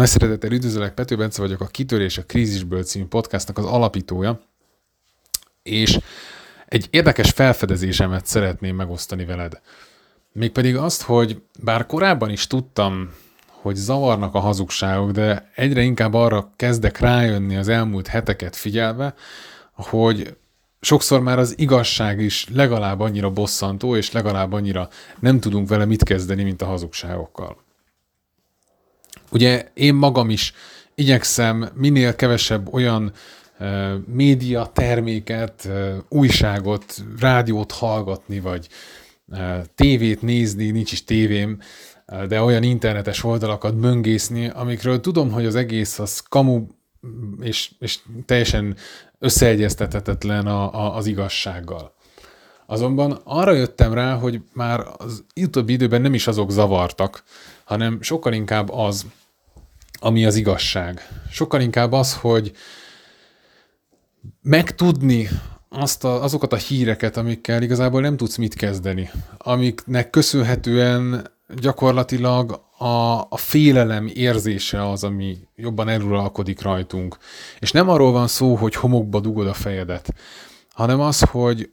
Nagy szeretettel üdvözöllek, Pető Bence vagyok, a Kitörés a Krízisből című podcastnak az alapítója, és egy érdekes felfedezésemet szeretném megosztani veled. Mégpedig azt, hogy bár korábban is tudtam, hogy zavarnak a hazugságok, de egyre inkább arra kezdek rájönni az elmúlt heteket figyelve, hogy sokszor már az igazság is legalább annyira bosszantó, és legalább annyira nem tudunk vele mit kezdeni, mint a hazugságokkal. Ugye én magam is igyekszem minél kevesebb olyan média terméket, újságot, rádiót hallgatni, vagy tévét nézni, nincs is tévém, de olyan internetes oldalakat möngészni, amikről tudom, hogy az egész az kamu és, és teljesen összeegyeztethetetlen a, a, az igazsággal. Azonban arra jöttem rá, hogy már az utóbbi időben nem is azok zavartak, hanem sokkal inkább az, ami az igazság. Sokkal inkább az, hogy megtudni azt a, azokat a híreket, amikkel igazából nem tudsz mit kezdeni, amiknek köszönhetően gyakorlatilag a, a félelem érzése az, ami jobban eluralkodik rajtunk. És nem arról van szó, hogy homokba dugod a fejedet, hanem az, hogy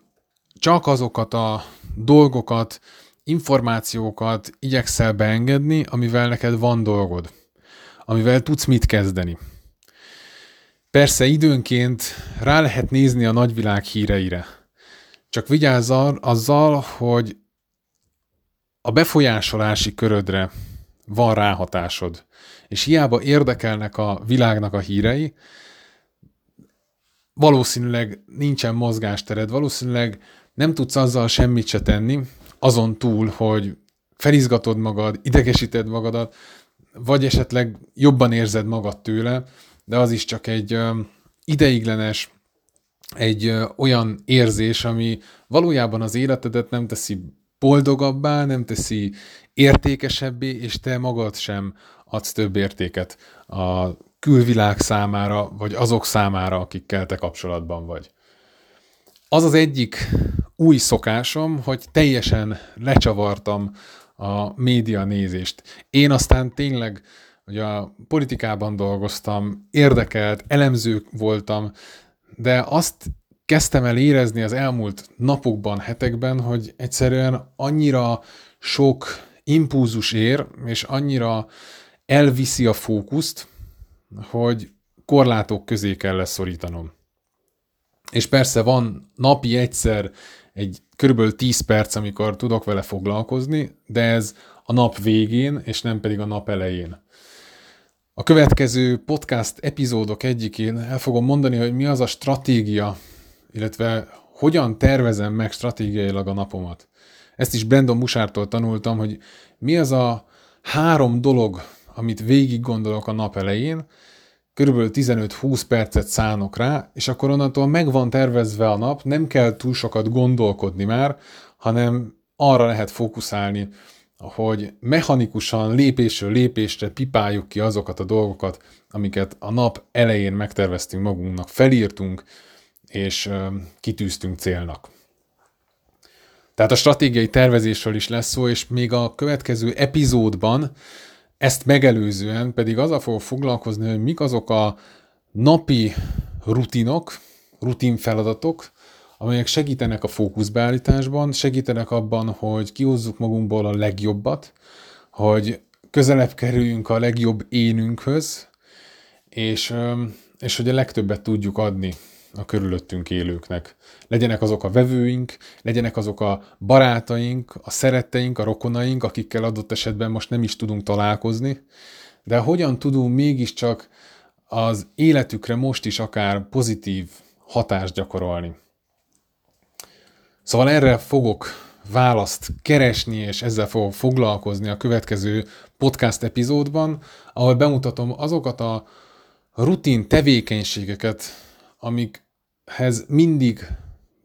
csak azokat a dolgokat, információkat igyekszel beengedni, amivel neked van dolgod, amivel tudsz mit kezdeni. Persze időnként rá lehet nézni a nagyvilág híreire. Csak vigyázz azzal, hogy a befolyásolási körödre van ráhatásod, és hiába érdekelnek a világnak a hírei, valószínűleg nincsen mozgástered, valószínűleg nem tudsz azzal semmit se tenni, azon túl, hogy felizgatod magad, idegesíted magadat, vagy esetleg jobban érzed magad tőle, de az is csak egy ideiglenes, egy olyan érzés, ami valójában az életedet nem teszi boldogabbá, nem teszi értékesebbé, és te magad sem adsz több értéket a külvilág számára, vagy azok számára, akikkel te kapcsolatban vagy. Az az egyik új szokásom, hogy teljesen lecsavartam a média nézést. Én aztán tényleg hogy a politikában dolgoztam, érdekelt, elemző voltam, de azt kezdtem el érezni az elmúlt napokban, hetekben, hogy egyszerűen annyira sok impulzus ér, és annyira elviszi a fókuszt, hogy korlátok közé kell leszorítanom. És persze van napi egyszer egy körülbelül 10 perc, amikor tudok vele foglalkozni, de ez a nap végén, és nem pedig a nap elején. A következő podcast epizódok egyikén el fogom mondani, hogy mi az a stratégia, illetve hogyan tervezem meg stratégiailag a napomat. Ezt is Brandon Musártól tanultam, hogy mi az a három dolog, amit végig gondolok a nap elején, körülbelül 15-20 percet szánok rá, és akkor onnantól meg van tervezve a nap, nem kell túl sokat gondolkodni már, hanem arra lehet fókuszálni, hogy mechanikusan lépésről lépésre pipáljuk ki azokat a dolgokat, amiket a nap elején megterveztünk magunknak, felírtunk, és kitűztünk célnak. Tehát a stratégiai tervezésről is lesz szó, és még a következő epizódban ezt megelőzően pedig azzal fogok foglalkozni, hogy mik azok a napi rutinok, rutin feladatok, amelyek segítenek a fókuszbeállításban, segítenek abban, hogy kihozzuk magunkból a legjobbat, hogy közelebb kerüljünk a legjobb énünkhöz, és, és hogy a legtöbbet tudjuk adni a körülöttünk élőknek. Legyenek azok a vevőink, legyenek azok a barátaink, a szeretteink, a rokonaink, akikkel adott esetben most nem is tudunk találkozni, de hogyan tudunk mégiscsak az életükre most is akár pozitív hatást gyakorolni. Szóval erre fogok választ keresni, és ezzel fogok foglalkozni a következő podcast epizódban, ahol bemutatom azokat a rutin tevékenységeket, amikhez mindig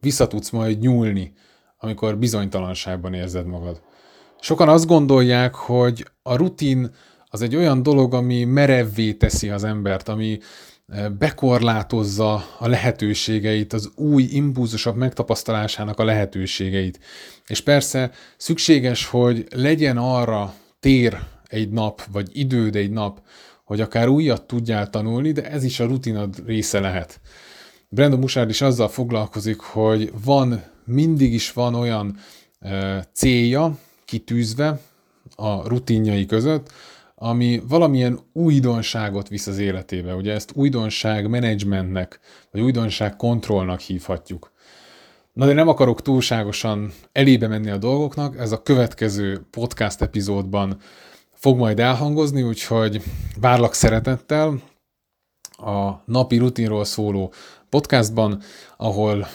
visszatudsz majd nyúlni, amikor bizonytalanságban érzed magad. Sokan azt gondolják, hogy a rutin az egy olyan dolog, ami merevvé teszi az embert, ami bekorlátozza a lehetőségeit, az új impulzusok megtapasztalásának a lehetőségeit. És persze szükséges, hogy legyen arra tér egy nap, vagy időd egy nap, hogy akár újat tudjál tanulni, de ez is a rutinod része lehet. Brandon Musard is azzal foglalkozik, hogy van, mindig is van olyan célja kitűzve a rutinjai között, ami valamilyen újdonságot visz az életébe. Ugye ezt újdonság menedzsmentnek, vagy újdonság kontrollnak hívhatjuk. Na de nem akarok túlságosan elébe menni a dolgoknak, ez a következő podcast epizódban fog majd elhangozni, úgyhogy várlak szeretettel a napi rutinról szóló podcastban, ahol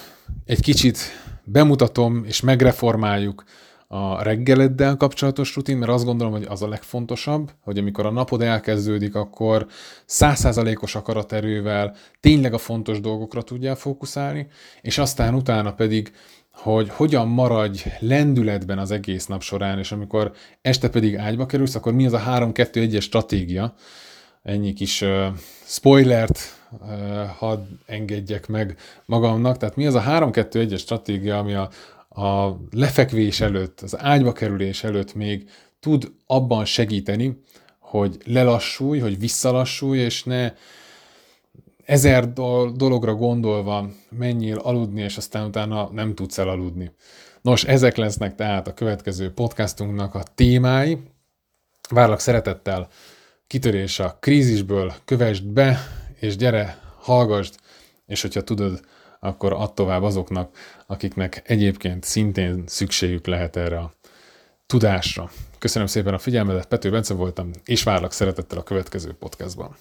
egy kicsit bemutatom és megreformáljuk a reggeleddel kapcsolatos rutin, mert azt gondolom, hogy az a legfontosabb, hogy amikor a napod elkezdődik, akkor százszázalékos akaraterővel tényleg a fontos dolgokra tudjál fókuszálni, és aztán utána pedig hogy hogyan maradj lendületben az egész nap során, és amikor este pedig ágyba kerülsz, akkor mi az a 3-2-1-es stratégia, ennyi kis uh, spoilert uh, hadd engedjek meg magamnak, tehát mi az a 3-2-1-es stratégia, ami a, a lefekvés előtt, az ágyba kerülés előtt még tud abban segíteni, hogy lelassulj, hogy visszalassulj, és ne ezer dologra gondolva menjél aludni, és aztán utána nem tudsz elaludni. Nos, ezek lesznek tehát a következő podcastunknak a témái. Várlak szeretettel kitörés a krízisből, kövesd be, és gyere, hallgasd, és hogyha tudod, akkor add tovább azoknak, akiknek egyébként szintén szükségük lehet erre a tudásra. Köszönöm szépen a figyelmedet, Pető Bence voltam, és várlak szeretettel a következő podcastban.